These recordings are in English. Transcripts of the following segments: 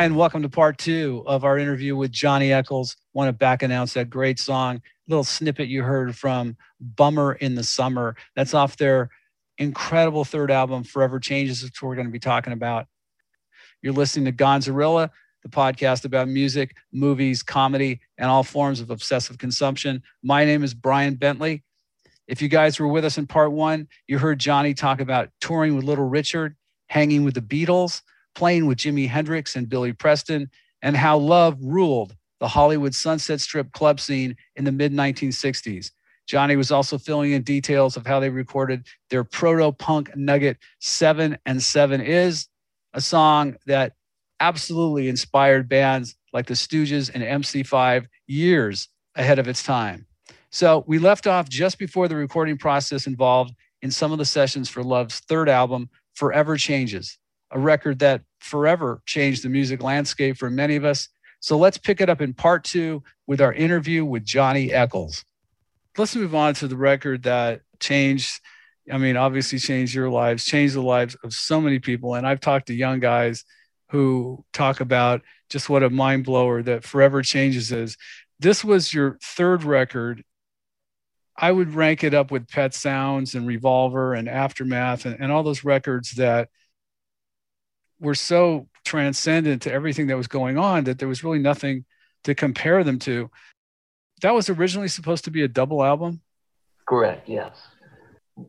And welcome to part two of our interview with Johnny Echols. Want to back announce that great song, little snippet you heard from Bummer in the Summer. That's off their incredible third album, Forever Changes, which we're going to be talking about. You're listening to Gonzarilla, the podcast about music, movies, comedy, and all forms of obsessive consumption. My name is Brian Bentley. If you guys were with us in part one, you heard Johnny talk about touring with Little Richard, hanging with the Beatles playing with Jimi Hendrix and Billy Preston, and how love ruled the Hollywood Sunset Strip club scene in the mid 1960s. Johnny was also filling in details of how they recorded their proto punk nugget, Seven and Seven Is, a song that absolutely inspired bands like the Stooges and MC5 years ahead of its time. So we left off just before the recording process involved in some of the sessions for Love's third album, Forever Changes a record that forever changed the music landscape for many of us. So let's pick it up in part two with our interview with Johnny Echols. Let's move on to the record that changed, I mean, obviously changed your lives, changed the lives of so many people. And I've talked to young guys who talk about just what a mind blower that Forever Changes is. This was your third record. I would rank it up with Pet Sounds and Revolver and Aftermath and, and all those records that were so transcendent to everything that was going on that there was really nothing to compare them to. That was originally supposed to be a double album. Correct. Yes.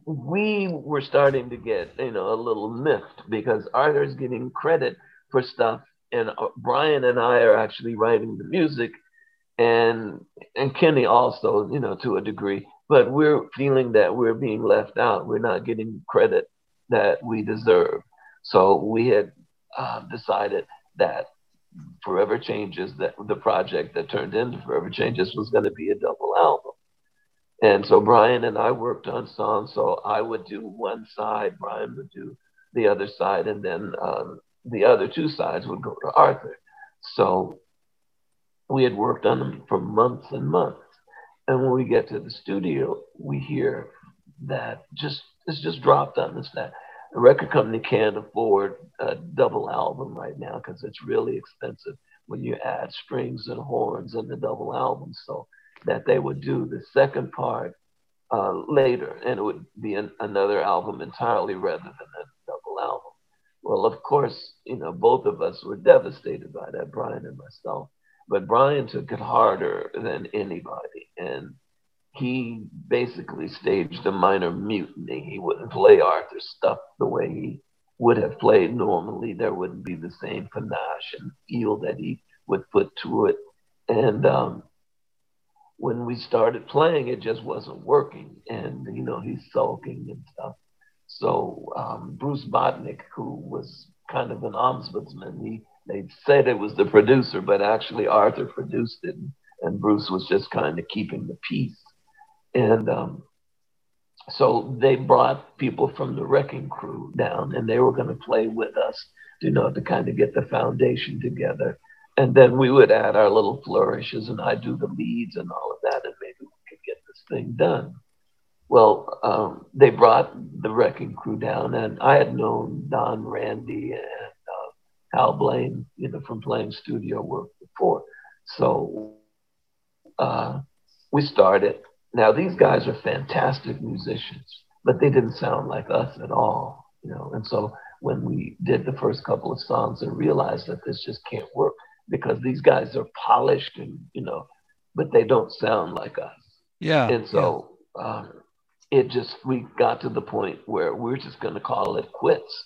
We were starting to get, you know, a little miffed because Arthur's getting credit for stuff, and uh, Brian and I are actually writing the music, and and Kenny also, you know, to a degree. But we're feeling that we're being left out. We're not getting credit that we deserve. So we had uh, decided that Forever Changes, that the project that turned into Forever Changes was going to be a double album. And so Brian and I worked on songs. So I would do one side, Brian would do the other side, and then um, the other two sides would go to Arthur. So we had worked on them for months and months. And when we get to the studio, we hear that just it's just dropped on us that the record company can't afford a double album right now because it's really expensive when you add strings and horns in the double album. So that they would do the second part uh, later, and it would be an, another album entirely rather than a double album. Well, of course, you know, both of us were devastated by that, Brian and myself. But Brian took it harder than anybody, and he basically staged a minor mutiny. He wouldn't play Arthur's stuff the way he would have played normally. There wouldn't be the same panache and feel that he would put to it. And um, when we started playing, it just wasn't working. And, you know, he's sulking and stuff. So um, Bruce Botnick, who was kind of an ombudsman, he they said it was the producer, but actually Arthur produced it, and Bruce was just kind of keeping the peace. And um, so they brought people from the wrecking crew down and they were going to play with us, you know, to kind of get the foundation together. And then we would add our little flourishes and I do the leads and all of that, and maybe we could get this thing done. Well, um, they brought the wrecking crew down, and I had known Don Randi and uh, Hal Blaine, you know, from playing studio work before. So uh, we started now these guys are fantastic musicians, but they didn't sound like us at all, you know. And so when we did the first couple of songs and realized that this just can't work because these guys are polished and you know, but they don't sound like us. Yeah. And so yeah. um, it just we got to the point where we're just going to call it quits,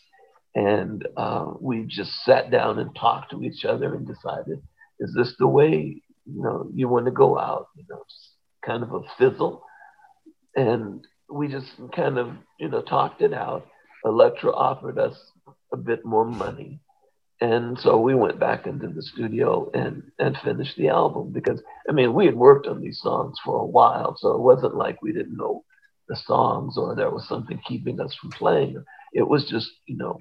and uh, we just sat down and talked to each other and decided, is this the way you know you want to go out? You know, just kind of a fizzle. And we just kind of, you know, talked it out. Elektra offered us a bit more money. And so we went back into the studio and, and finished the album because, I mean, we had worked on these songs for a while. So it wasn't like we didn't know the songs or there was something keeping us from playing. It was just, you know,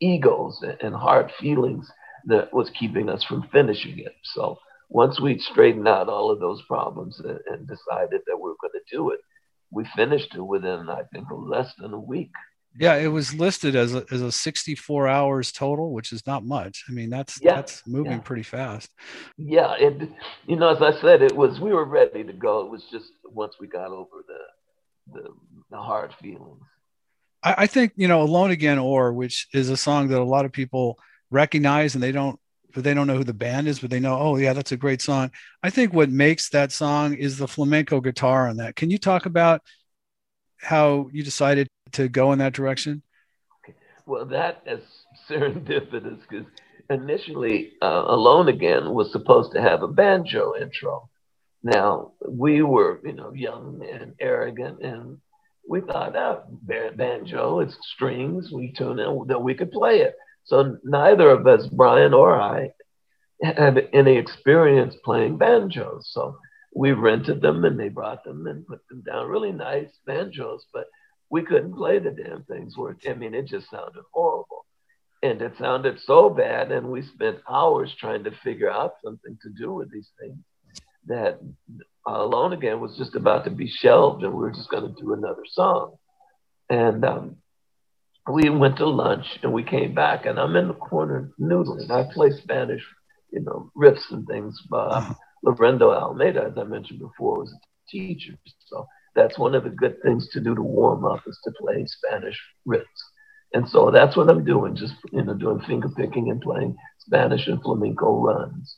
egos and hard feelings that was keeping us from finishing it. So once we'd straightened out all of those problems and, and decided that we were going to do it, we finished it within, I think, less than a week. Yeah, it was listed as a, as a 64 hours total, which is not much. I mean, that's yeah, that's moving yeah. pretty fast. Yeah, it you know, as I said, it was we were ready to go. It was just once we got over the the, the hard feelings. I, I think you know, "Alone Again" or which is a song that a lot of people recognize and they don't but they don't know who the band is, but they know, oh yeah, that's a great song. I think what makes that song is the flamenco guitar on that. Can you talk about how you decided to go in that direction? Well, that is serendipitous because initially, uh, Alone Again was supposed to have a banjo intro. Now we were, you know, young and arrogant, and we thought, oh, banjo, it's strings. We tune in that we could play it. So neither of us, Brian or I, had any experience playing banjos. So we rented them and they brought them and put them down. Really nice banjos, but we couldn't play the damn things. Were I mean, it just sounded horrible, and it sounded so bad. And we spent hours trying to figure out something to do with these things. That Alone Again was just about to be shelved, and we were just going to do another song. And um, we went to lunch, and we came back, and I'm in the corner noodling. I play Spanish, you know, riffs and things. But uh-huh. Laurindo Almeida, as I mentioned before, was a teacher. So that's one of the good things to do to warm up is to play Spanish riffs. And so that's what I'm doing, just you know, doing finger picking and playing Spanish and flamenco runs.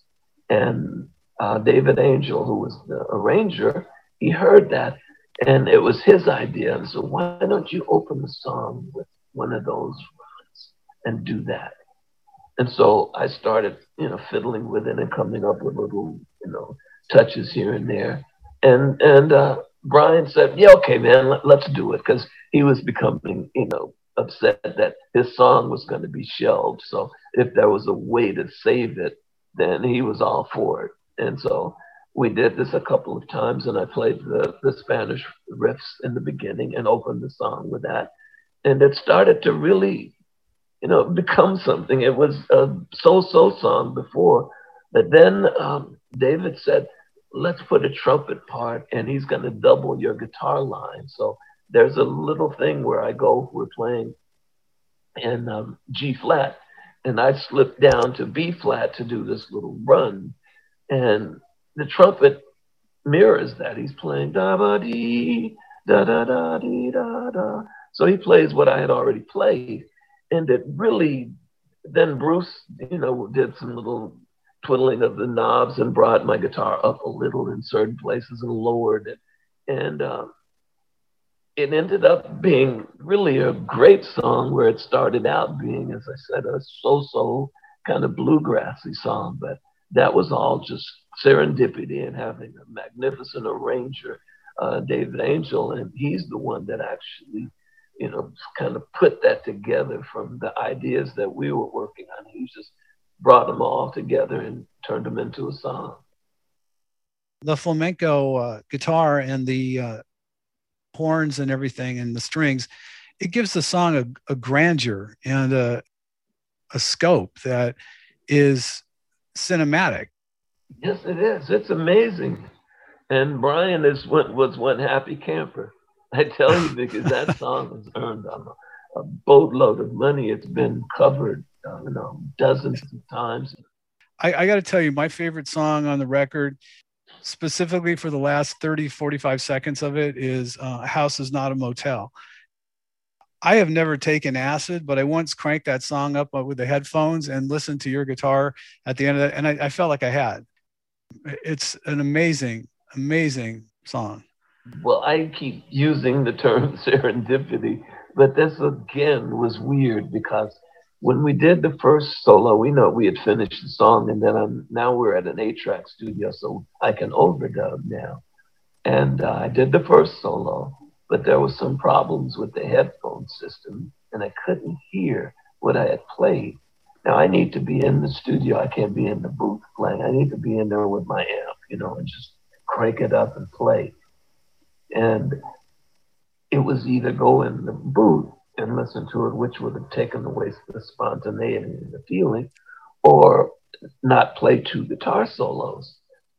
And uh, David Angel, who was the arranger, he heard that, and it was his idea. And so why don't you open the song with one of those and do that? And so I started, you know, fiddling with it and coming up with little, you know, touches here and there. And and uh, Brian said, "Yeah, okay, man, let, let's do it," because he was becoming, you know, upset that his song was going to be shelved. So if there was a way to save it, then he was all for it. And so we did this a couple of times, and I played the, the Spanish riffs in the beginning and opened the song with that. And it started to really you know, become something. It was a so-so song before, but then um, David said, "Let's put a trumpet part, and he's going to double your guitar line." So there's a little thing where I go, we're playing in um, G flat, and I slip down to B flat to do this little run, and the trumpet mirrors that. He's playing da ba dee da da da dee da da. So he plays what I had already played and it really then Bruce, you know, did some little twiddling of the knobs and brought my guitar up a little in certain places and lowered it. And uh, it ended up being really a great song where it started out being, as I said, a so so kind of bluegrassy song. But that was all just serendipity and having a magnificent arranger, uh, David Angel. And he's the one that actually you know, kind of put that together from the ideas that we were working on. He just brought them all together and turned them into a song. The flamenco uh, guitar and the uh, horns and everything and the strings, it gives the song a, a grandeur and a, a scope that is cinematic. Yes, it is. It's amazing. And Brian is what was one happy camper. I tell you, because that song has earned a, a boatload of money. It's been covered, uh, you know, dozens of times. I, I got to tell you, my favorite song on the record, specifically for the last 30, 45 seconds of it, is uh, House is Not a Motel. I have never taken acid, but I once cranked that song up with the headphones and listened to your guitar at the end of it, and I, I felt like I had. It's an amazing, amazing song. Well, I keep using the term serendipity, but this again was weird because when we did the first solo, we know we had finished the song, and then I'm, now we're at an eight-track studio, so I can overdub now. And uh, I did the first solo, but there was some problems with the headphone system, and I couldn't hear what I had played. Now I need to be in the studio. I can't be in the booth playing. I need to be in there with my amp, you know, and just crank it up and play. And it was either go in the booth and listen to it, which would have taken away the spontaneity and the feeling, or not play two guitar solos.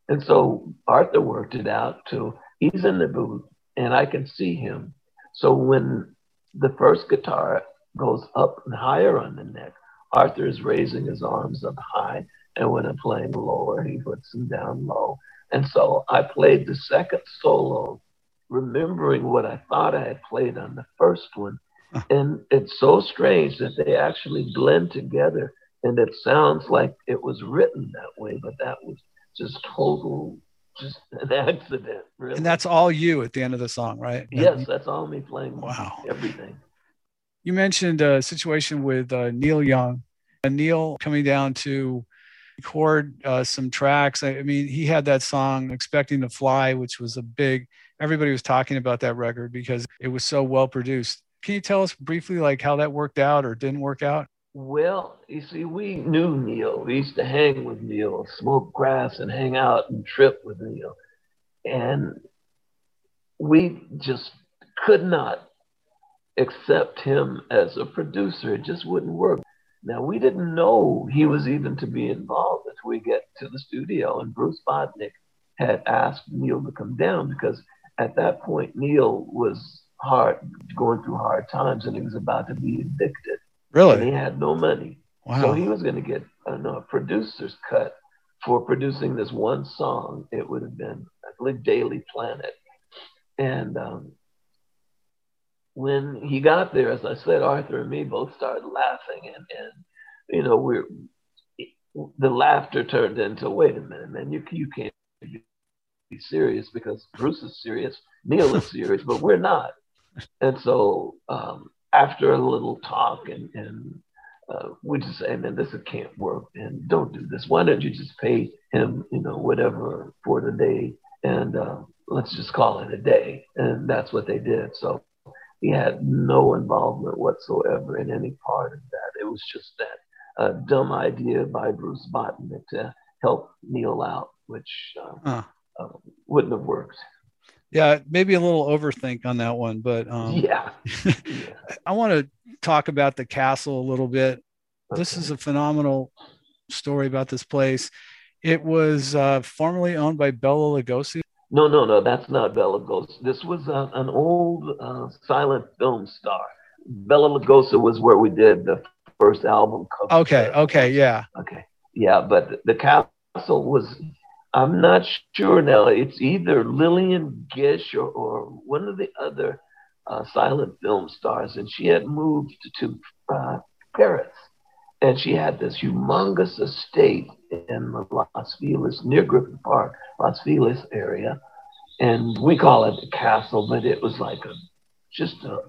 And so Arthur worked it out to he's in the booth and I can see him. So when the first guitar goes up and higher on the neck. Arthur is raising his arms up high, and when I'm playing lower, he puts them down low. And so I played the second solo, remembering what I thought I had played on the first one. And it's so strange that they actually blend together and it sounds like it was written that way, but that was just total, just an accident. Really. And that's all you at the end of the song, right? Yes, that's all me playing. Wow. Everything. You mentioned a situation with uh, Neil Young, and Neil coming down to record uh, some tracks. I, I mean, he had that song "Expecting to Fly," which was a big. Everybody was talking about that record because it was so well produced. Can you tell us briefly, like how that worked out or didn't work out? Well, you see, we knew Neil. We used to hang with Neil, smoke grass, and hang out and trip with Neil. And we just could not accept him as a producer. It just wouldn't work. Now, we didn't know he was even to be involved until we get to the studio. And Bruce Botnick had asked Neil to come down because at that point, Neil was hard, going through hard times, and he was about to be evicted. Really? And he had no money. Wow. So he was going to get, I don't know, a producer's cut for producing this one song. It would have been, I believe, Daily Planet. And um, when he got there, as I said, Arthur and me both started laughing. And, and you know, we're, the laughter turned into, wait a minute, man, you, you can't be serious because Bruce is serious, Neil is serious, but we're not. And so um, after a little talk and, and uh, we just say, man, this can't work and don't do this. Why don't you just pay him, you know, whatever for the day and uh, let's just call it a day. And that's what they did. So he had no involvement whatsoever in any part of that. It was just that uh, dumb idea by Bruce Botnick to help Neil out, which huh. Uh, wouldn't have worked. Yeah maybe a little overthink on that one but um, yeah, yeah. i want to talk about the castle a little bit. Okay. this is a phenomenal story about this place. It was uh, formerly owned by bela lugosi. No no no that's not bela lugosi. This was uh, an old uh, silent film star. Bela lugosi was where we did the first album cover. Okay okay yeah. Okay yeah but the castle was I'm not sure now. It's either Lillian Gish or, or one of the other uh, silent film stars, and she had moved to uh, Paris, and she had this humongous estate in the Los Feliz, near Griffith Park, Las Feliz area, and we call it the castle, but it was like a just a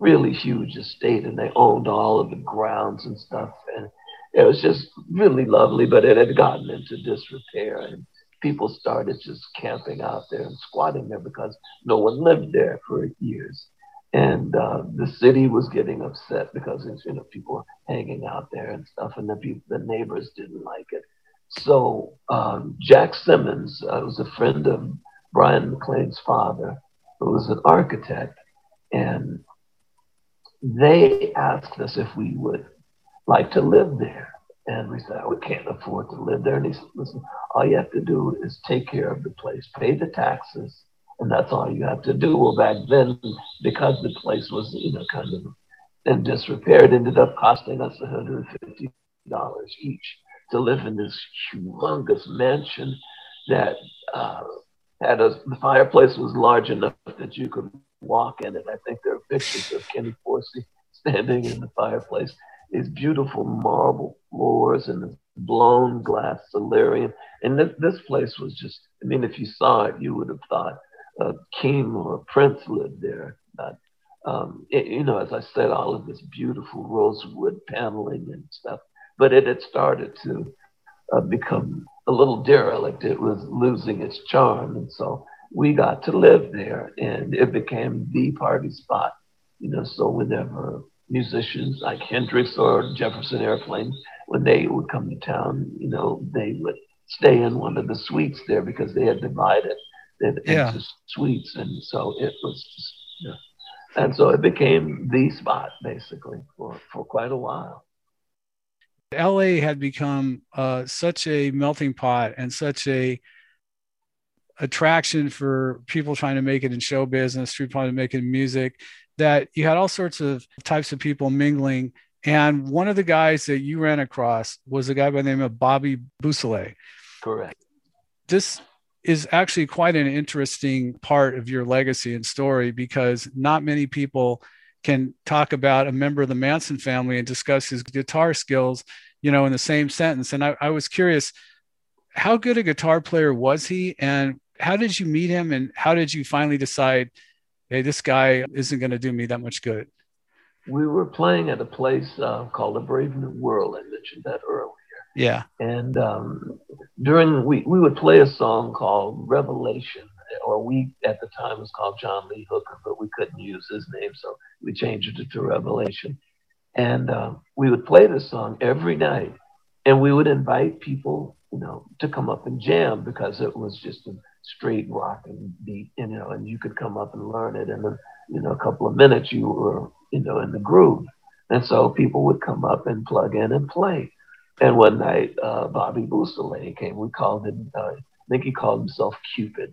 really huge estate, and they owned all of the grounds and stuff, and it was just really lovely, but it had gotten into disrepair. And people started just camping out there and squatting there because no one lived there for years. And uh, the city was getting upset because you know people were hanging out there and stuff, and the people, the neighbors didn't like it. So um, Jack Simmons uh, was a friend of Brian MacLean's father, who was an architect, and they asked us if we would like to live there. And we said, we can't afford to live there. And he said, listen, all you have to do is take care of the place, pay the taxes, and that's all you have to do. Well, back then, because the place was, you know, kind of in disrepair, it ended up costing us $150 each to live in this humongous mansion that uh, had a, the fireplace was large enough that you could walk in it. I think there are pictures of Kenny Forssi standing in the fireplace these beautiful marble floors and this blown glass solarium. And this, this place was just, I mean, if you saw it, you would have thought a king or a prince lived there. But, um, it, you know, as I said, all of this beautiful rosewood paneling and stuff. But it had started to uh, become a little derelict. It was losing its charm. And so we got to live there and it became the party spot. You know, so whenever musicians like Hendrix or Jefferson Airplane, when they would come to town, you know, they would stay in one of the suites there because they had divided it yeah. into suites. And so it was just, know, and so it became the spot basically for, for quite a while. LA had become uh, such a melting pot and such a attraction for people trying to make it in show business, people trying to make it in music that you had all sorts of types of people mingling. And one of the guys that you ran across was a guy by the name of Bobby Beausoleil. Correct. This is actually quite an interesting part of your legacy and story because not many people can talk about a member of the Manson family and discuss his guitar skills, you know, in the same sentence. And I, I was curious, how good a guitar player was he? And how did you meet him? And how did you finally decide, hey, this guy isn't going to do me that much good? We were playing at a place uh, called the Brave New World. I mentioned that earlier. Yeah. And um, during we we would play a song called Revelation, or we at the time was called John Lee Hooker, but we couldn't use his name, so we changed it to Revelation. And uh, we would play this song every night, and we would invite people, you know, to come up and jam because it was just a straight rock and beat, you know, and you could come up and learn it, and in you know a couple of minutes you were, you know, in the groove. And so people would come up and plug in and play. And one night, uh, Bobby Beausoleil came. We called him, uh, I think he called himself Cupid.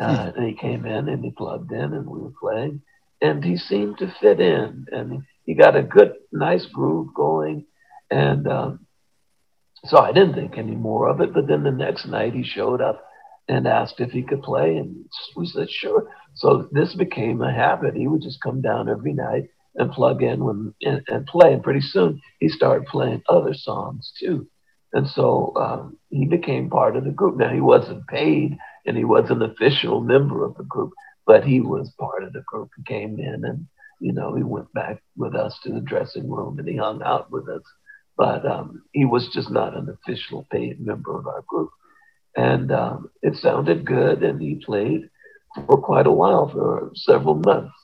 Uh, hmm. And he came in and he plugged in and we were playing. And he seemed to fit in. And he got a good, nice groove going. And um, so I didn't think any more of it. But then the next night he showed up and asked if he could play. And we said, sure. So this became a habit. He would just come down every night and plug in when, and, and, play. And pretty soon he started playing other songs too. And so um, he became part of the group. Now he wasn't paid and he was an official member of the group, but he was part of the group. He came in and, you know, he went back with us to the dressing room and he hung out with us. But um, he was just not an official paid member of our group. And um, it sounded good and he played for quite a while, for several months.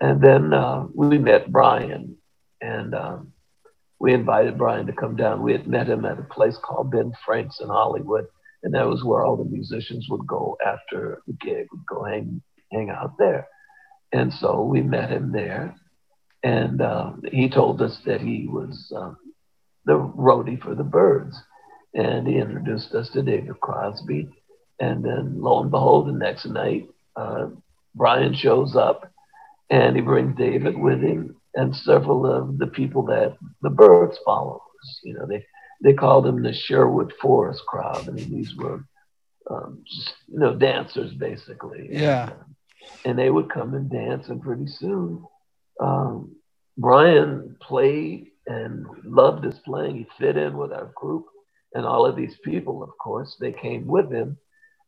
And then uh, we met Brian, and um, we invited Brian to come down. We had met him at a place called Ben Frank's in Hollywood, and that was where all the musicians would go after the gig, would go hang hang out there. And so we met him there, and um, he told us that he was um, the roadie for the Byrds, and he introduced us to David Crosby. And then, lo and behold, the next night, uh, Brian shows up and he brings David with him and several of the people that the Byrds followers. You know, they they called them the Sherwood Forest crowd. I mean, these were um, just you know dancers basically. Yeah. And, uh, and they would come and dance, and pretty soon, um, Brian played and loved his playing. He fit in with our group, and all of these people, of course, they came with him,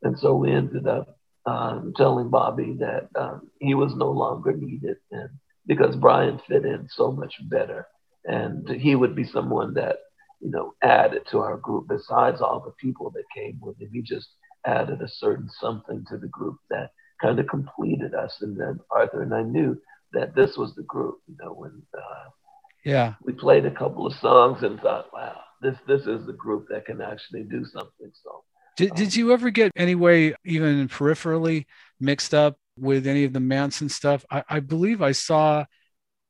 and so we ended up um, telling Bobby that um, he was no longer needed, and because Brian fit in so much better, and he would be someone that you know added to our group besides all the people that came with him. He just added a certain something to the group that kind of completed us. And then Arthur and I knew that this was the group. You know, when uh, yeah, we played a couple of songs and thought, wow, this this is the group that can actually do something. So did, did you ever get any way, even peripherally, mixed up with any of the Manson stuff? I, I believe I saw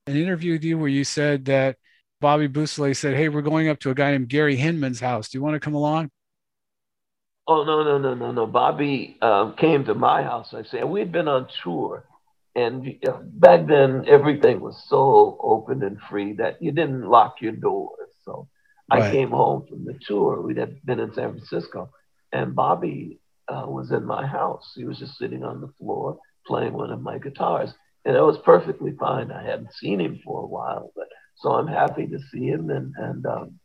an interview with you where you said that Bobby Beausoleil said, Hey, we're going up to a guy named Gary Hinman's house. Do you want to come along? Oh, no, no, no, no, no. Bobby um, came to my house. I say, we'd been on tour. And back then, everything was so open and free that you didn't lock your doors. So right. I came home from the tour. We'd have been in San Francisco and Bobby uh, was in my house. He was just sitting on the floor playing one of my guitars, and it was perfectly fine. I hadn't seen him for a while, but so I'm happy to see him. And and um,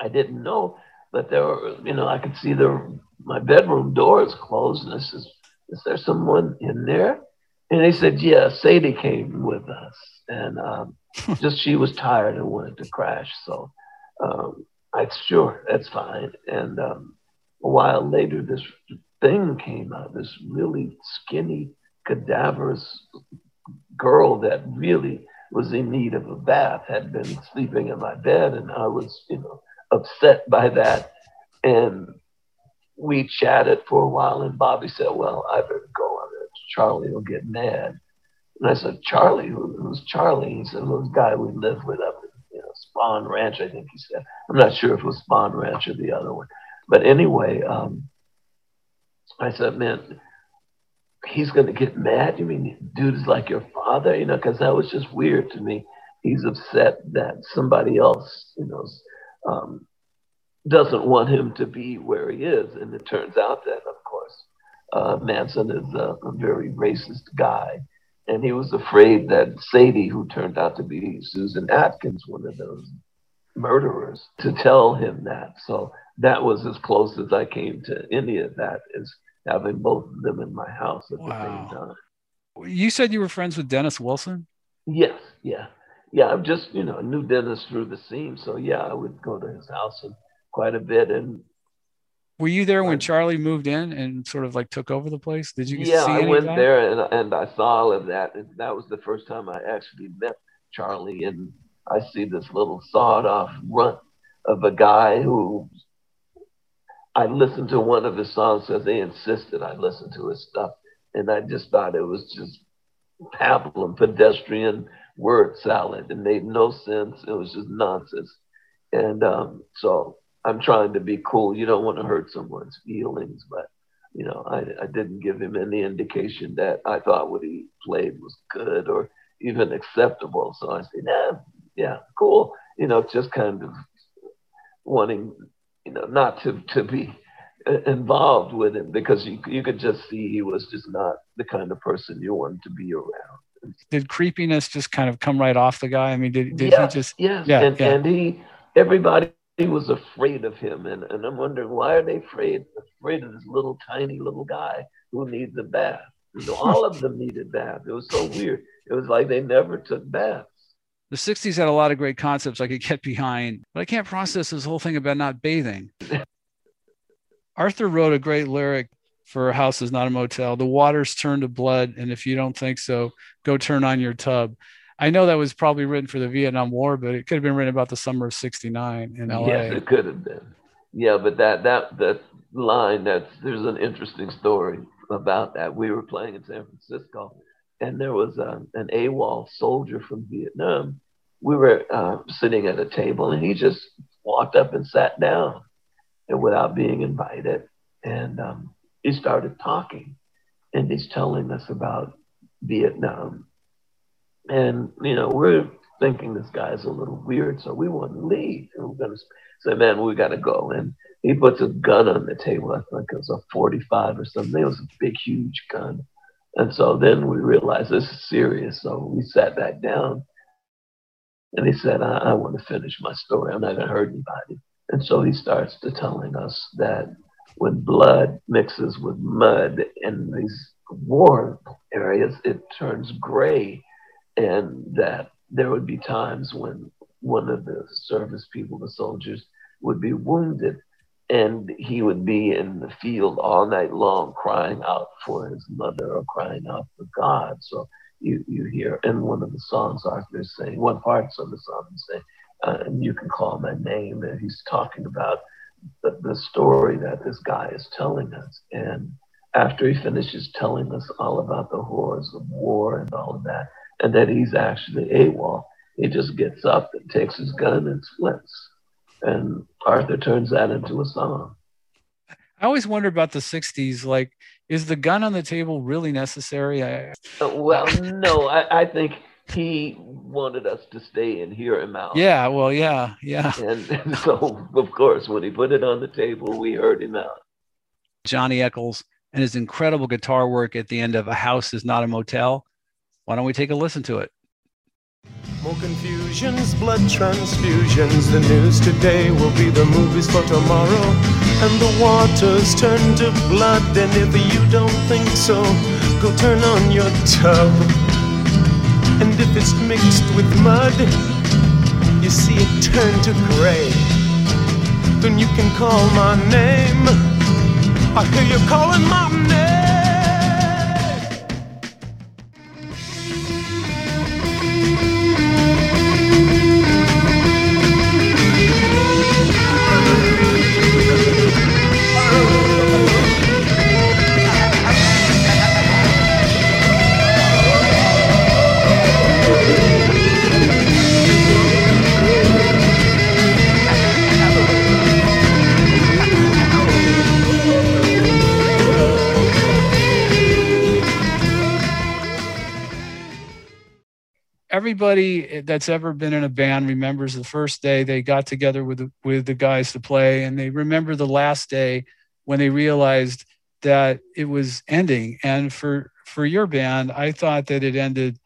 I didn't know, but there were, you know, I could see the my bedroom door is closed, and I says, "Is there someone in there?" And he said, "Yeah, Sadie came with us, and um, just she was tired and wanted to crash." So um, I sure that's fine, and um, a while later, this thing came out, this really skinny, cadaverous girl that really was in need of a bath, had been sleeping in my bed, and I was, you know, upset by that. And we chatted for a while, and Bobby said, Well, I better go. On it. Charlie will get mad. And I said, Charlie, who, who's Charlie? He said, well, this guy we live with up Spahn Ranch, I think he said. I'm not sure if it was Spahn Ranch or the other one. But anyway, um, I said, man, he's going to get mad. You mean dude is like your father? You know, because that was just weird to me. He's upset that somebody else, you know, um, doesn't want him to be where he is. And it turns out that, of course, uh, Manson is a, a, very racist guy. And he was afraid that Sadie, who turned out to be Susan Atkins, one of those murderers, to tell him that. So that was as close as I came to any of that, is having both of them in my house at wow. the same time. You said you were friends with Dennis Wilson? Yes, yeah. Yeah, I'm just, you know, knew Dennis through the scene. So yeah, I would go to his house and quite a bit. And were you there when Charlie moved in and sort of like took over the place? Did you? See? Yeah, I went there and and I saw all of that, and that was the first time I actually met Charlie. And I see this little sawed-off runt of a guy who I listened to one of his songs because they insisted I listen to his stuff, and I just thought it was just pablum, pedestrian word salad. It made no sense. It was just nonsense. And um, so I'm trying to be cool. You don't want to hurt someone's feelings, but you know, I, I didn't give him any indication that I thought what he played was good or even acceptable. So I said, nah, yeah, cool. You know, just kind of wanting, you know, not to, to be uh, involved with him because you, you could just see he was just not the kind of person you wanted to be around. Did creepiness just kind of come right off the guy? I mean, did, did yes, he just? Yes, yeah, and, yeah. and he, everybody was afraid of him. And, and I'm wondering, why are they afraid, afraid of this little tiny little guy who needs a bath? You know, all of them needed baths. It was so weird. It was like they never took baths. The 60s had a lot of great concepts I could get behind, but I can't process this whole thing about not bathing. Arthur wrote a great lyric for a house is not a motel. The waters turn to blood, and if you don't think so, go turn on your tub. I know that was probably written for the Vietnam War, but it could have been written about the summer of '69 in LA. Yes, it could have been. Yeah, but that that that line that's there's an interesting story about that. We were playing in San Francisco, and there was a, um, an AWOL soldier from Vietnam. We were uh, sitting at a table, and he just walked up and sat down, and without being invited, and um, he started talking, and he's telling us about Vietnam and, you know, we're thinking this guy's a little weird, so we want to leave. And we're going to say, man, we got to go. And he puts a gun on the table. I think it was a 45 or something. It was a big, huge gun. And so then we realized this is serious. So we sat back down. And he said, I, I want to finish my story. I'm not going to hurt anybody. And so he starts to telling us that when blood mixes with mud in these war areas, it turns gray and that there would be times when one of the service people, the soldiers, would be wounded and he would be in the field all night long crying out for his mother or crying out for God. So you, you hear in one of the songs Arthur is saying, one parts of the song is saying, uh, and you can call my name. And he's talking about the, the story that this guy is telling us. And after he finishes telling us all about the horrors of war and all of that, and that he's actually AWOL. He just gets up and takes his gun and splits. And Arthur turns that into a song. I always wonder about the 60s. Like, is the gun on the table really necessary? I... Uh, well, no, I, I, think he wanted us to stay and hear him out. Yeah, well, yeah, yeah. And, and so, of course, when he put it on the table, we heard him out. Johnny Echols and his incredible guitar work at the end of A House is Not a Motel why don't we take a listen to it? More confusions, blood transfusions. The news today will be the movies for tomorrow. And the waters turn to blood. And if you don't think so, go turn on your tub. And if it's mixed with mud, you see it turn to gray. Then you can call my name. I hear you calling my name. Everybody that's ever been in a band remembers the first day they got together with the, with the guys to play, and they remember the last day when they realized that it was ending. And for for your band, I thought that it ended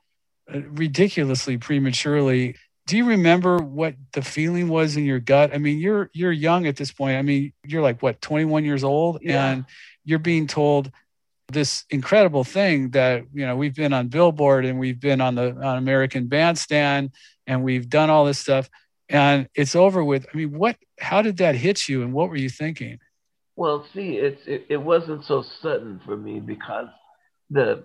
uh, ridiculously prematurely. Do you remember what the feeling was in your gut? I mean, you're you're young at this point. I mean, you're like what 21 years old, yeah. and you're being told this incredible thing that you know we've been on Billboard and we've been on the on American Bandstand and we've done all this stuff, and it's over with. I mean, what? How did that hit you, and what were you thinking? Well, see, it's it, it wasn't so sudden for me because the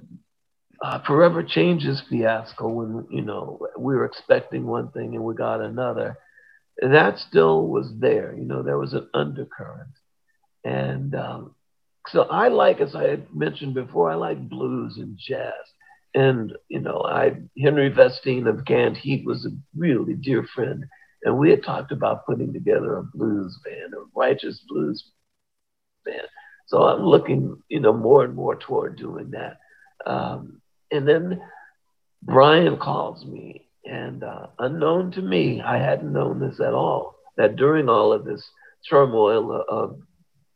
uh, Forever Changes fiasco, when you know we were expecting one thing and we got another, that still was there. You know, there was an undercurrent, and um, so I like, as I had mentioned before, I like blues and jazz. And you know, I Henry Vestine of Canned Heat was a really dear friend, and we had talked about putting together a blues band, a righteous blues band. So I'm looking, you know, more and more toward doing that. Um, and then Brian calls me, and uh, unknown to me, I hadn't known this at all. That during all of this turmoil of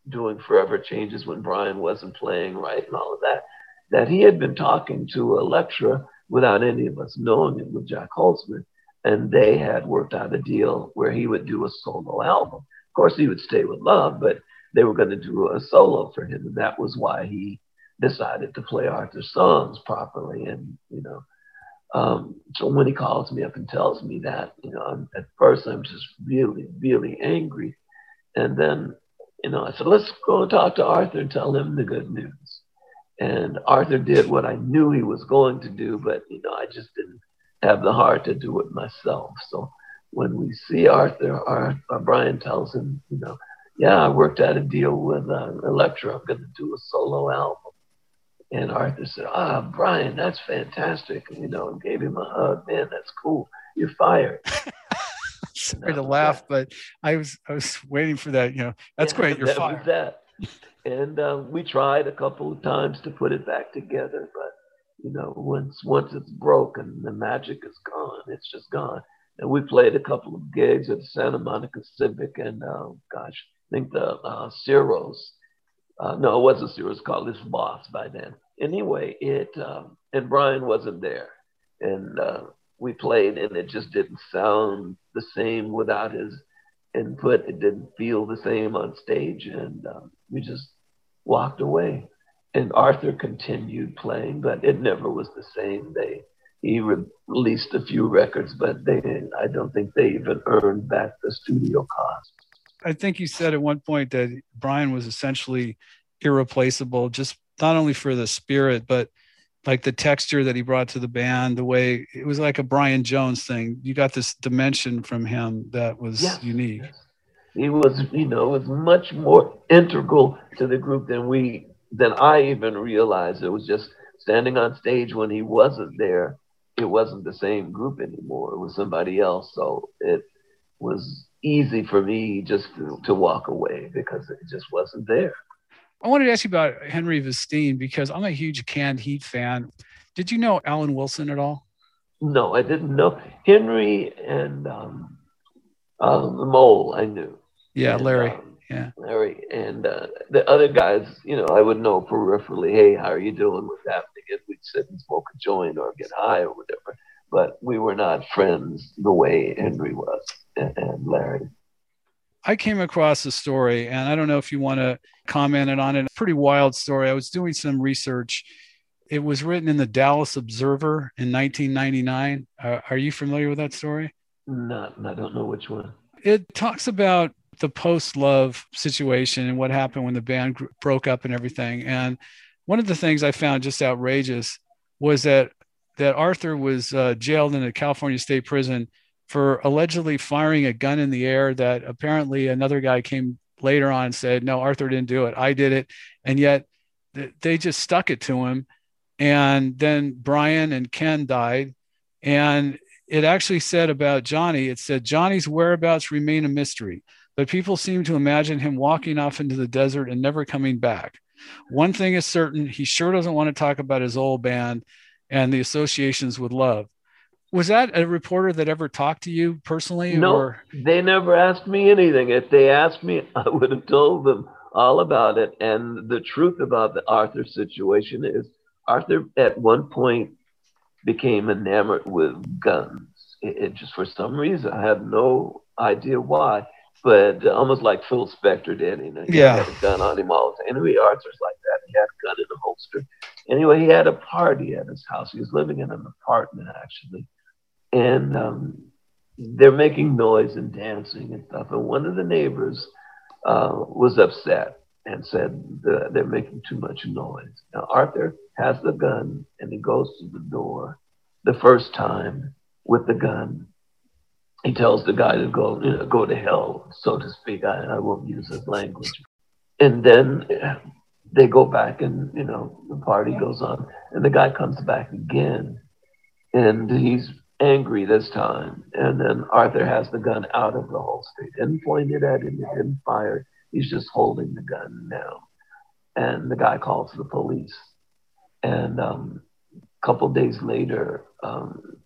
doing Forever Changes when Brian wasn't playing right and all of that, that he had been talking to Elektra without any of us knowing it with Jac Holzman. And they had worked out a deal where he would do a solo album. Of course, he would stay with Love, but they were going to do a solo for him. And that was why he decided to play Arthur's songs properly. And, you know, um, so when he calls me up and tells me that, you know, I'm, at first I'm just really, really angry. And then, you know, I said, let's go talk to Arthur and tell him the good news. And Arthur did what I knew he was going to do, but, you know, I just didn't have the heart to do it myself. So when we see Arthur, our, our Brian tells him, you know, yeah, I worked out a deal with uh, Elektra. I'm going to do a solo album. And Arthur said, ah, Brian, that's fantastic. You know, and gave him a hug. Man, that's cool. You're fired. Sorry to laugh, but I was I was waiting for that. You know, that's yeah, great. You're that fired. that. And um, we tried a couple of times to put it back together, but you know, once once it's broken, the magic is gone. It's just gone. And we played a couple of gigs at the Santa Monica Civic, and uh, gosh, I think the uh, Ciro's. Uh, no, it wasn't Ciro's called It's Boss by then. Anyway, it um, and Brian wasn't there, and uh, we played, and it just didn't sound the same without his input. It didn't feel the same on stage, and um, we just walked away. And Arthur continued playing, but it never was the same. They he re- released a few records, but they I don't think they even earned back the studio cost. I think you said at one point that Brian was essentially irreplaceable, just not only for the spirit, but like the texture that he brought to the band, the way it was like a Brian Jones thing. You got this dimension from him that was unique. He was, you know, was much more integral to the group than we than I even realized. It was just standing on stage when he wasn't there. It wasn't the same group anymore. It was somebody else. So it was easy for me just to, to walk away because it just wasn't there. I wanted to ask you about Henry Vestine because I'm a huge Canned Heat fan. Did you know Alan Wilson at all? No, I didn't know Henry and um, um, the Mole. I knew. Yeah, and, Larry. Um, yeah, Larry and uh, the other guys. You know, I would know peripherally. Hey, how are you doing? What's happening? If we'd sit and smoke a joint or get high or whatever. But we were not friends the way Henry was and Larry. I came across a story, and I don't know if you want to comment on it. Pretty wild story. I was doing some research. It was written in the Dallas Observer in 1999. Uh, are you familiar with that story? Not, I don't know which one. It talks about the post love situation and what happened when the band broke up and everything. And one of the things I found just outrageous was that that Arthur was uh, jailed in a California state prison for allegedly firing a gun in the air that apparently another guy came later on and said, No, Arthur didn't do it. I did it. And yet they just stuck it to him. And then Brian and Ken died. And it actually said about Johnny, it said, Johnny's whereabouts remain a mystery, but people seem to imagine him walking off into the desert and never coming back. One thing is certain, he sure doesn't want to talk about his old band and the associations with love was that a reporter that ever talked to you personally? No, or? they never asked me anything. If they asked me, I would have told them all about it. And the truth about the Arthur situation is Arthur at one point became enamored with guns. It, it just for some reason I have no idea why, but almost like Phil Spector did. You know, he Yeah. had a gun on him all the time. Anyway, Arthur's like that. He had a gun in a holster. Anyway, he had a party at his house. He was living in an apartment actually, and um, they're making noise and dancing and stuff. And one of the neighbors uh, was upset and said they're making too much noise. Now, Arthur has the gun and he goes to the door the first time with the gun. He tells the guy to go, you know, go to hell, so to speak. I, I won't use his language. And then uh, they go back and, you know, the party goes on. And the guy comes back again and he's angry this time. And then Arthur has the gun out of the holster. He didn't point it at him, he didn't fire. He's just holding the gun now. And the guy calls the police. And um, a couple days later, um,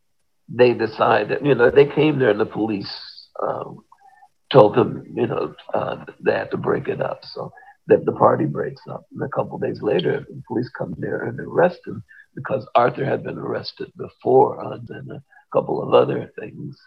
they decide that, you know, they came there and the police um, told them, you know, uh, they had to break it up. So that the party breaks up. And a couple days later, the police come there and arrest him because Arthur had been arrested before on and a couple of other things.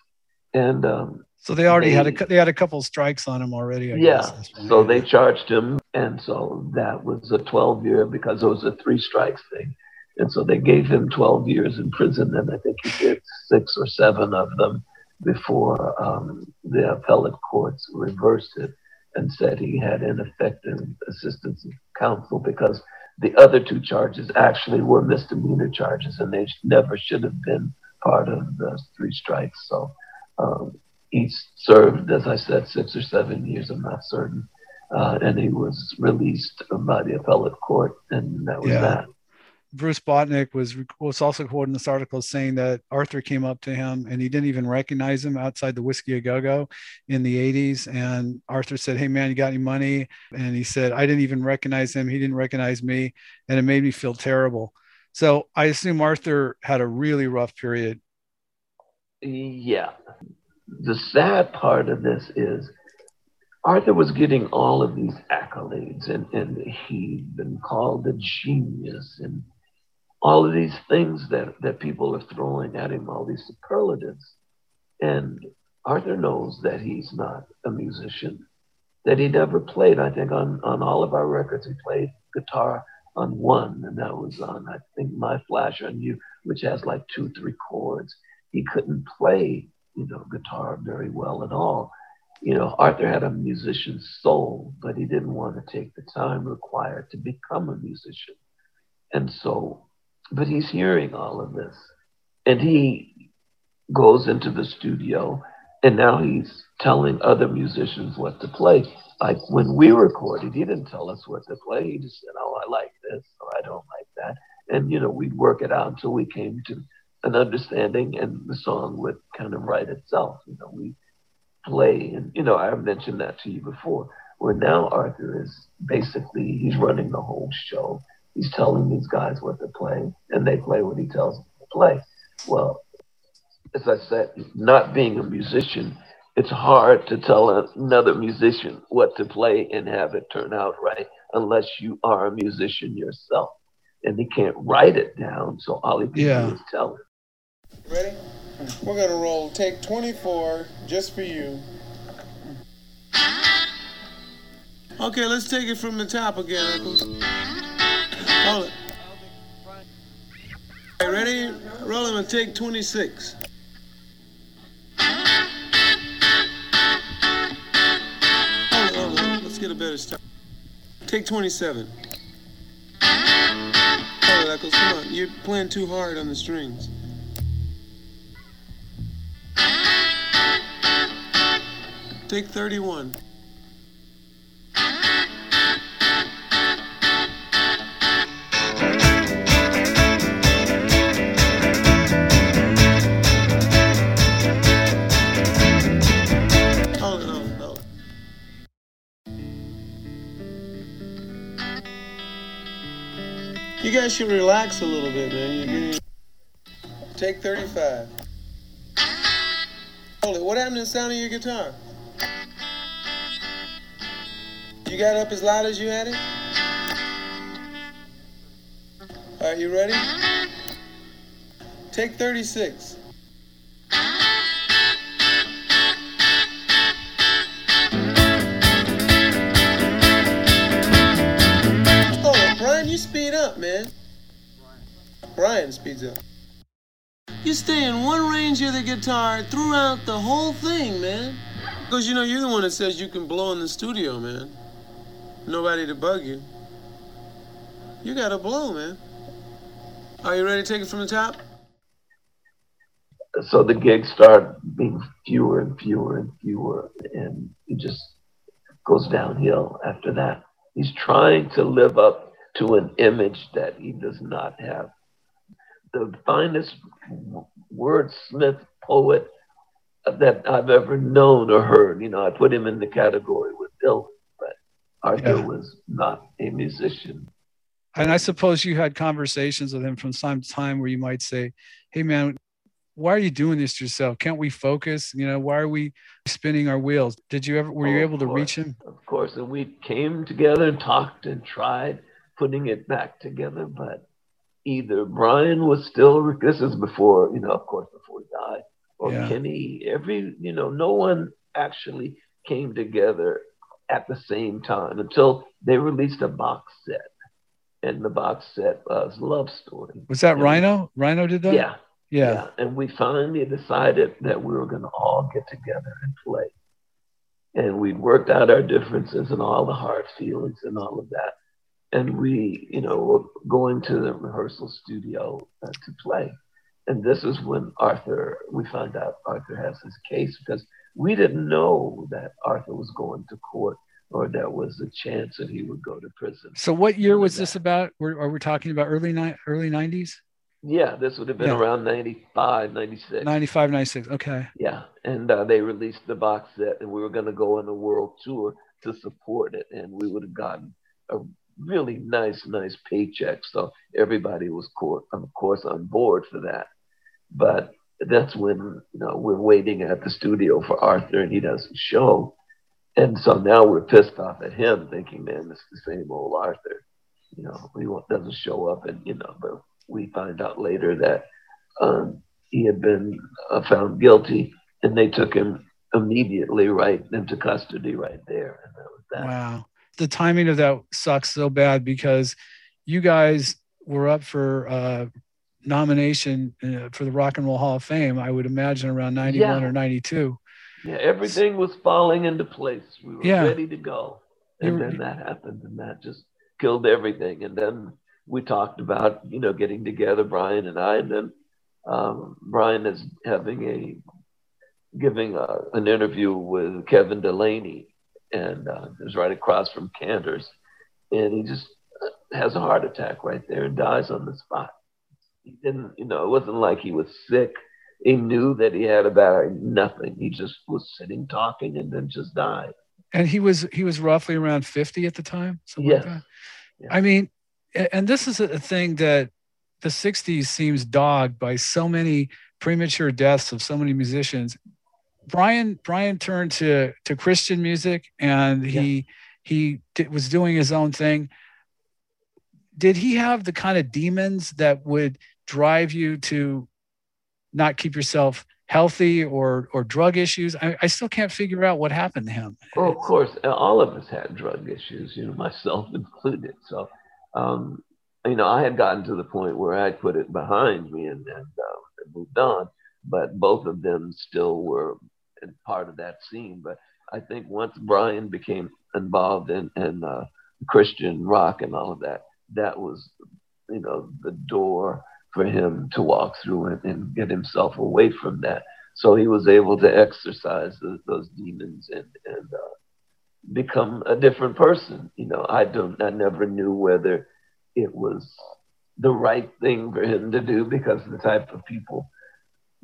And um, So they already had a They- they had a couple strikes on him already. I yeah, guess. So they charged him, and so that was a 12 year because it was a three strikes thing. And so they gave him 12 years in prison, and I think he did six or seven of them before um, the appellate courts reversed it and said he had ineffective assistance of counsel because the other two charges actually were misdemeanor charges, and they never should have been part of the three strikes. So um, he served, as I said, six or seven years. I'm not certain. Uh, and he was released by the appellate court, and that was Yeah. that. Bruce Botnick was was also quoted in this article saying that Arthur came up to him and he didn't even recognize him outside the Whisky a Go Go in the 80s. And Arthur said, Hey, man, you got any money? And he said, I didn't even recognize him. He didn't recognize me. And it made me feel terrible. So I assume Arthur had a really rough period. Yeah. The sad part of this is Arthur was getting all of these accolades, and, and he'd been called a genius, and all of these things that, that people are throwing at him, all these superlatives. And Arthur knows that he's not a musician, that he never played. I think on, on all of our records, he played guitar on one, and that was on, I think, My Flash on You, which has like two, three chords. He couldn't play, you know, guitar very well at all. You know, Arthur had a musician's soul, but he didn't want to take the time required to become a musician. And so, but he's hearing all of this, and he goes into the studio, and now he's telling other musicians what to play. Like when we recorded, he didn't tell us what to play. He just said, "Oh, I like this," or "I don't like that," and you know, we'd work it out until we came to an understanding, and the song would kind of write itself. You know, we play, and you know, I mentioned that to you before. Where now Arthur is basically he's running the whole show. He's telling these guys what to play, and they play what he tells them to play. Well, as I said, not being a musician, it's hard to tell another musician what to play and have it turn out right unless you are a musician yourself. And he can't write it down, so all he can Yeah. do is tell it. Ready? We're gonna roll take 24 just for you. Okay, let's take it from the top again, Echols. Hold it. Okay, ready? Rolling on take 26. Get a better start. Take 27. Hold it, Echols. Come on. You're playing too hard on the strings. Take 31. Guys should relax a little bit, man. Take 35. Hold it. What happened to the sound of your guitar? You got up as loud as you had it? Are you ready? Take 36. Up, man. Bryan speeds up. You stay in one range of the guitar throughout the whole thing, man. Because you know, you're the one that says you can blow in the studio, man. Nobody to bug you. You gotta blow, man. Are you ready to take it from the top? So the gigs start being fewer and fewer and fewer, and it just goes downhill after that. He's trying to live up to an image that he does not have. The finest wordsmith poet that I've ever known or heard. You know, I put him in the category with Dylan, but Arthur Yeah. was not a musician. And I suppose you had conversations with him from time to time where you might say, Hey man, why are you doing this to yourself? Can't we focus? You know, why are we spinning our wheels? Did you ever were you Oh, able to reach him? Of course, and we came together and talked and tried putting it back together, but either Bryan was still this is before, you know, of course, before he died, or Yeah. Kenny, every you know, no one actually came together at the same time until they released a box set. And the box set was Love Story. Was that Yeah. Rhino? Rhino did that? Yeah, Yeah. and we finally decided that we were going to all get together and play. And we'd worked out our differences and all the hard feelings and all of that. And we, you know, were going to the rehearsal studio uh, to play. And this is when Arthur, we found out Arthur has his case because we didn't know that Arthur was going to court or there was a chance that he would go to prison. So what year was this about? We're, are we talking about early ni- early 90s? Yeah, this would have been Yeah. around 95, 96. 95, 96. Okay. Yeah, and uh, they released the box set, and we were going to go on a world tour to support it, and we would have gotten a really nice, nice paycheck. So everybody was, of course, on board for that. But that's when you know we're waiting at the studio for Arthur, and he doesn't show, and so now we're pissed off at him, thinking, "Man, this is the same old Arthur." You know, he doesn't show up, and you know, but we find out later that um, he had been uh, found guilty, and they took him immediately right into custody right there, and that was that. Wow. The timing of that sucks so bad because you guys were up for uh, nomination uh, for the Rock and Roll Hall of Fame, I would imagine around 91 Yeah. or 92. Yeah, everything was falling into place. We were Yeah. ready to go, and then that happened, and that just killed everything. And then we talked about you know getting together, Bryan and I, and then um, Bryan is having a giving a, an interview with Kevin Delaney, and uh, it was right across from Canter's, and he just uh, has a heart attack right there and dies on the spot. He didn't, you know, it wasn't like he was sick. He knew that he had about nothing. He just was sitting talking and then just died. And he was he was roughly around 50 at the time. something like Yeah. I mean, and this is a thing that the 60s seems dogged by so many premature deaths of so many musicians. Bryan Bryan turned to to Christian music and he he did, was doing his own thing. Did he have the kind of demons that would drive you to not keep yourself healthy or or drug issues? I, I still can't figure out what happened to him. Well, of course, all of us had drug issues, you know, myself included. So, um, you know, I had gotten to the point where I put it behind me and, and, uh, and moved on, but both of them still were in part of that scene. But I think once Bryan became involved in, in uh, Christian rock and all of that, that was, you know, the door for him to walk through and, and get himself away from that. So he was able to exercise those, those demons and, and uh, become a different person. You know, I don't, I never knew whether it was the right thing for him to do because the type of people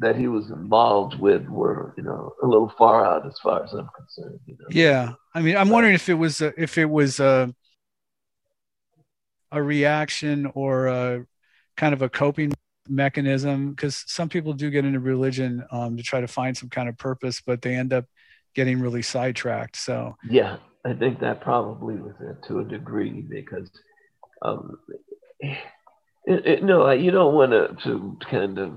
that he was involved with were, you know, a little far out as far as I'm concerned. You know? Yeah, I mean, I'm wondering if it was a, if it was a a reaction or a kind of a coping mechanism because some people do get into religion um, to try to find some kind of purpose but they end up getting really sidetracked so yeah i think that probably was it to a degree because um, it, it, no you don't want to to kind of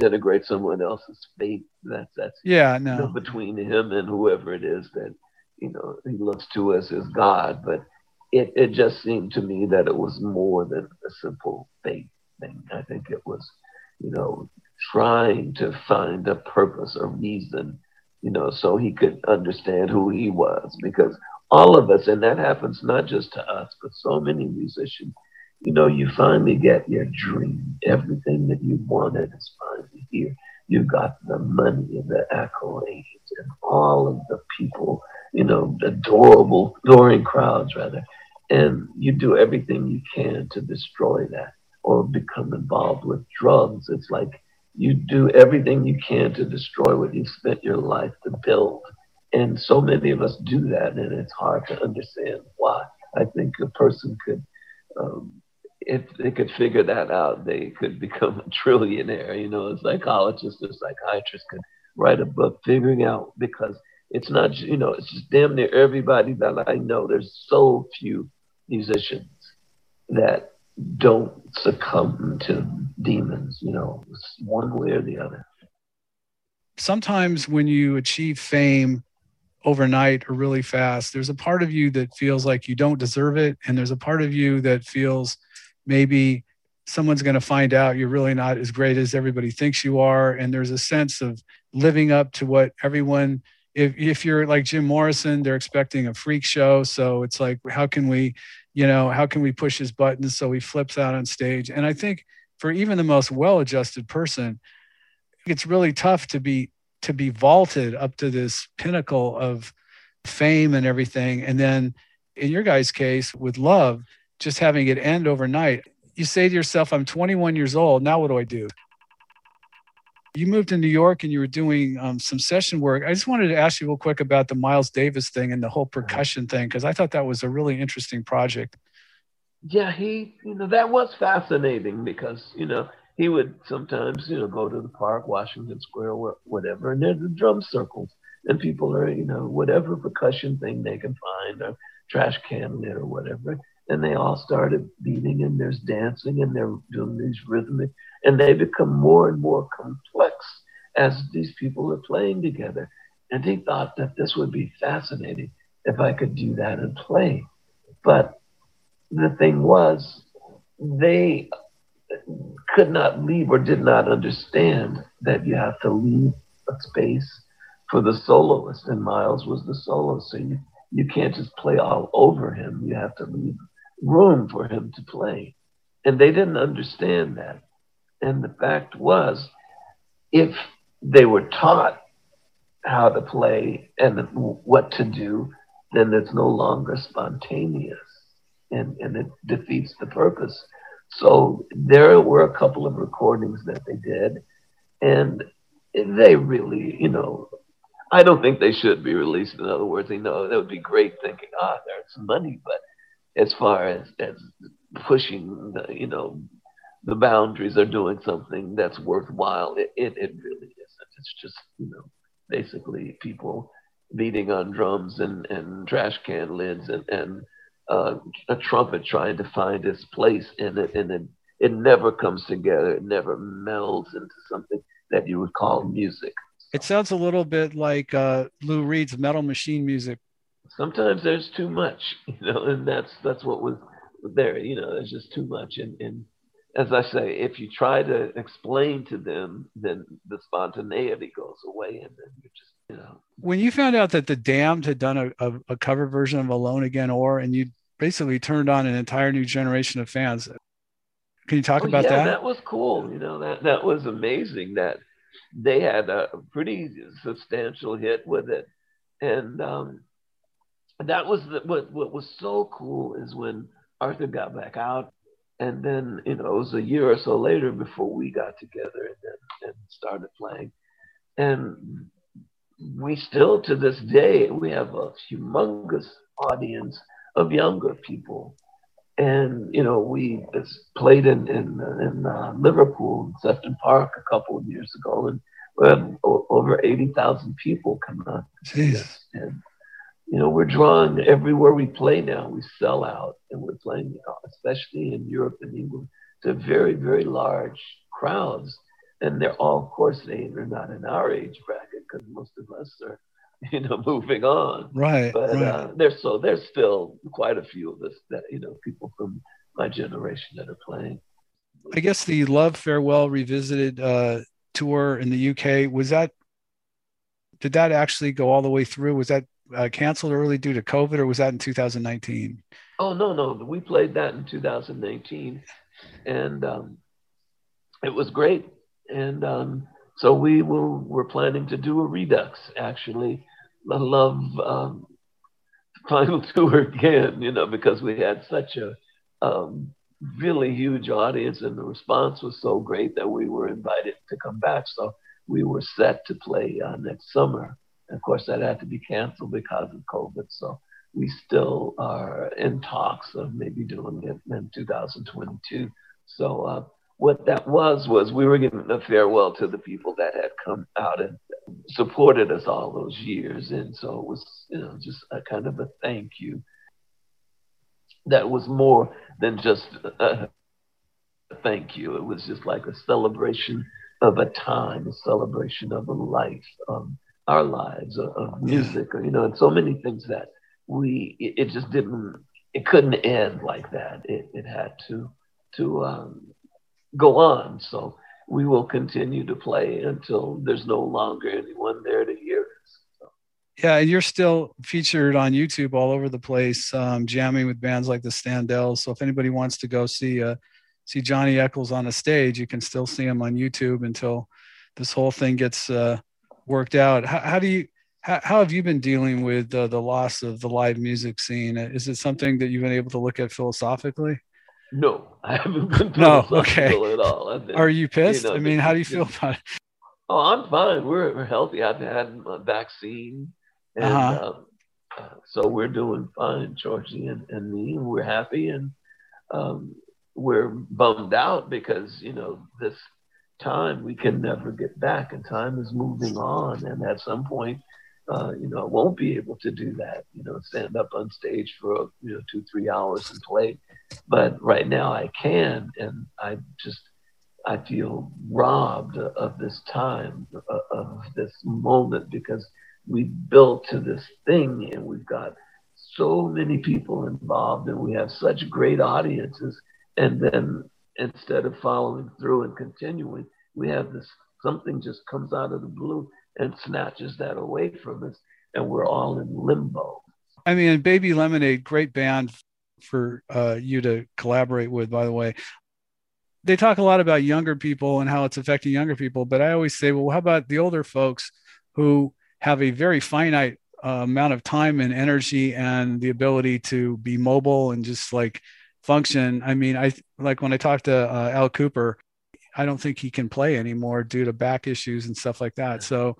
denigrate someone else's faith that's that's yeah no you know, between him and whoever it is that you know he looks to us as god but it, it just seemed to me that it was more than a simple faith thing. I think it was, you know, trying to find a purpose, a reason, you know, so he could understand who he was. Because all of us, and that happens not just to us, but so many musicians, you know, you finally get your dream. Everything that you wanted is finally here. You got the money and the accolades and all of the people, you know, adorable, adoring crowds rather. And you do everything you can to destroy that or become involved with drugs. It's like you do everything you can to destroy what you spent your life to build. And so many of us do that, and it's hard to understand why. I think a person could, um, if they could figure that out, they could become a trillionaire. You know, a psychologist or psychiatrist could write a book figuring out because it's not, you know, it's just damn near everybody that I know. There's so few musicians that don't succumb to demons, you know, one way or the other. Sometimes when you achieve fame overnight or really fast, there's a part of you that feels like you don't deserve it. And there's a part of you that feels maybe someone's going to find out you're really not as great as everybody thinks you are. And there's a sense of living up to what everyone if, if you're like Jim Morrison, they're expecting a freak show. So it's like, how can we you know how can we push his buttons so he flips out on stage and i think for even the most well-adjusted person it's really tough to be to be vaulted up to this pinnacle of fame and everything and then in your guys case with love just having it end overnight. You say to yourself i'm 21 years old. Now what do i do? You moved to New York and you were doing um, some session work. I just wanted to ask you real quick about the Miles Davis thing and the whole percussion thing because I thought that was a really interesting project. Yeah, he, you know, that was fascinating because you know he would sometimes, you know, go to the park, Washington Square, whatever, and there's the drum circles, and people are, you know, whatever percussion thing they can find, or trash can lid or whatever, and they all started beating, and there's dancing, and they're doing these rhythmic and they become more and more complex as these people are playing together. And he thought that this would be fascinating if I could do that and play. But the thing was, they could not leave or did not understand that you have to leave a space for the soloist, and Miles was the soloist. So you, you can't just play all over him. You have to leave room for him to play. And they didn't understand that. And the fact was, if they were taught how to play and what to do, then it's no longer spontaneous and, and it defeats the purpose. So there were a couple of recordings that they did, and they really, you know, I don't think they should be released. In other words, you know, that would be great thinking, ah, there's money, but as far as, as pushing the, you know, the boundaries are doing something that's worthwhile. It, it, it really isn't. It's just, you know, basically people beating on drums and, and trash can lids and, and uh, a trumpet trying to find its place in it. And it, it never comes together. It never melds into something that you would call music. It sounds a little bit like uh, Lou Reed's Metal Machine music. Sometimes there's too much, you know, and that's that's what was there. You know, there's just too much, and, and as I say, if you try to explain to them, then the spontaneity goes away, and then you just, you know. When you found out that the Damned had done a, a, a cover version of Alone Again, or and you basically turned on an entire new generation of fans, can you talk oh, about yeah, that? That was cool. You know, that that was amazing. That they had a pretty substantial hit with it, and um, that was the, what what was so cool is when Arthur got back out and then you know it was a year or so later before we got together and then and started playing and we still to this day we have a humongous audience of younger people and you know we played in in, in uh, Liverpool, Sefton Park, a couple of years ago, and we had over eighty thousand people come out. Jeez. And you know we're drawing everywhere we play now. We sell out, and we're playing, you know, especially in Europe and England, to very very large crowds. And they're all, of course, they, they're not in our age bracket because most of us are you know, moving on. Right. But right. Uh, there's so there's still quite a few of us that you know people from my generation that are playing. I guess the Love Farewell Revisited uh, tour in the UK was that. Did that actually go all the way through? Was that uh, canceled early due to COVID, or was that in 2019? Oh no, no, we played that in 2019, and um, it was great. And um, so we will we're planning to do a redux actually love um, final tour again, you know, because we had such a um, really huge audience and the response was so great that we were invited to come back. So we were set to play uh, next summer. Of course, that had to be canceled because of COVID. So we still are in talks of maybe doing it in 2022. So uh, what that was was we were giving a farewell to the people that had come out and supported us all those years and so it was you know just a kind of a thank you that was more than just a thank you it was just like a celebration of a time a celebration of a life of our lives of, of music you know and so many things that we it, it just didn't it couldn't end like that it, it had to to um, go on. So we will continue to play until there's no longer anyone there to hear us. So. Yeah, and you're still featured on YouTube all over the place, um, jamming with bands like the Standells. So if anybody wants to go see uh, see Johnny Echols on a stage, you can still see him on YouTube until this whole thing gets uh, worked out. How, how do you how, how, have you been dealing with uh, the loss of the live music scene? Is it something that you've been able to look at philosophically? No, I haven't been no, okay. at all. Been, Are you pissed? You know, I mean, how do you feel about it? Oh, I'm fine. We're, we're healthy. I've had a vaccine, and uh-huh. um, so we're doing fine, Georgie and, and me. We're happy, and um, we're bummed out because you know this time we can never get back, and time is moving on, and at some point uh, you know, I won't be able to do that, you know, stand up on stage for, you know, two, three hours and play. But right now I can. And I just, I feel robbed of this time, of this moment, because we built to this thing and we've got so many people involved and we have such great audiences. And then instead of following through and continuing, we have this something just comes out of the blue and snatches that away from us, and we're all in limbo. I mean, Baby Lemonade, great band for uh, you to collaborate with, by the way. They talk a lot about younger people and how it's affecting younger people, but I always say, well, how about the older folks who have a very finite uh, amount of time and energy and the ability to be mobile and just like function? I mean, I like when I talked to uh, Al Kooper, I don't think he can play anymore due to back issues and stuff like that. So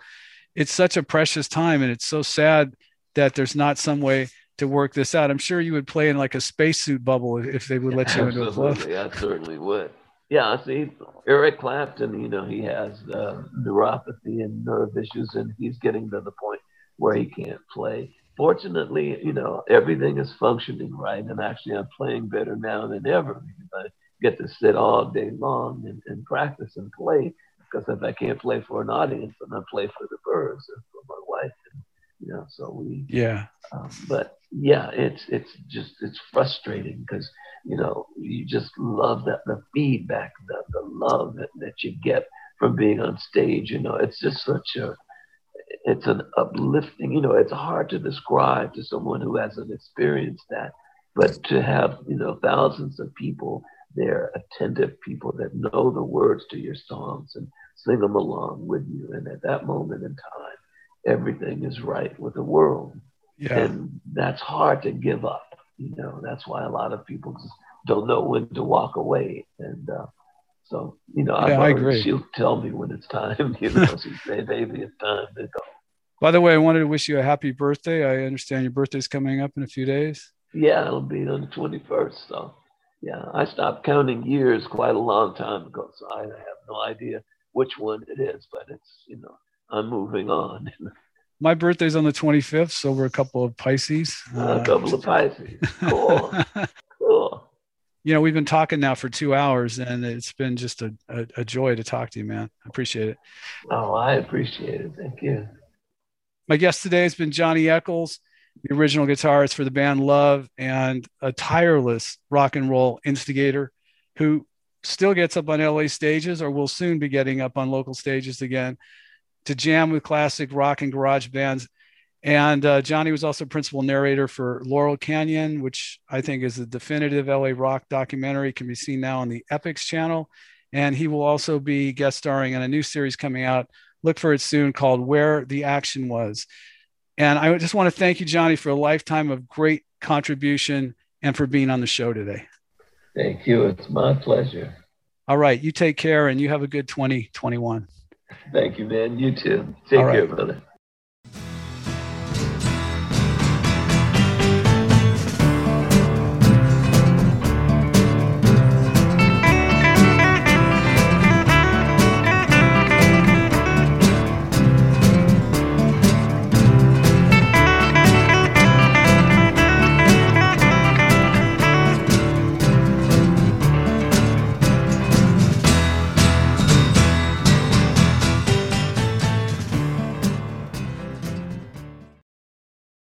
it's such a precious time, and it's so sad that there's not some way to work this out. I'm sure you would play in like a spacesuit bubble if they would let you into a club. I certainly would. Yeah, I see, Eric Clapton, you know, he has uh, neuropathy and nerve issues, and he's getting to the point where he can't play. Fortunately, you know, everything is functioning right, and actually, I'm playing better now than ever because get to sit all day long and, and practice and play. Because if I can't play for an audience, then I play for the birds and for my wife. And, you know, so we. Yeah. Um, but yeah, it's it's just it's frustrating because you know you just love that the feedback, the the love that, that you get from being on stage. You know, it's just such a it's an uplifting. You know, it's hard to describe to someone who hasn't experienced that, but to have you know thousands of people they're attentive people that know the words to your songs and sing them along with you. And at that moment in time, everything is right with the world. Yeah. And that's hard to give up. You know, that's why a lot of people just don't know when to walk away. And uh, so, you know, yeah, I agree. she'll tell me when it's time. You know, she say, "Baby, it's time to go." By the way, I wanted to wish you a happy birthday. I understand your birthday's coming up in a few days. Yeah, it'll be on the twenty first. So Yeah, I stopped counting years quite a long time ago, so I have no idea which one it is, but it's, you know, I'm moving on. My birthday's on the 25th, so we're a couple of Pisces. Uh, a couple of Pisces. Cool. cool. You know, we've been talking now for two hours, and it's been just a, a, a joy to talk to you, man. I appreciate it. Oh, I appreciate it. Thank you. My guest today has been Johnny Echols, the original guitarist for the band Love and a tireless rock and roll instigator who still gets up on LA stages or will soon be getting up on local stages again to jam with classic rock and garage bands. And uh, Johnny was also principal narrator for Laurel Canyon, which I think is the definitive LA rock documentary, can be seen now on the Epix channel. And he will also be guest starring in a new series coming out. Look for it soon called Where the Action Was. And I just want to thank you, Johnny, for a lifetime of great contribution and for being on the show today. Thank you. It's my pleasure. All right. You take care and you have a good 2021. Thank you, man. You too. Take care, brother.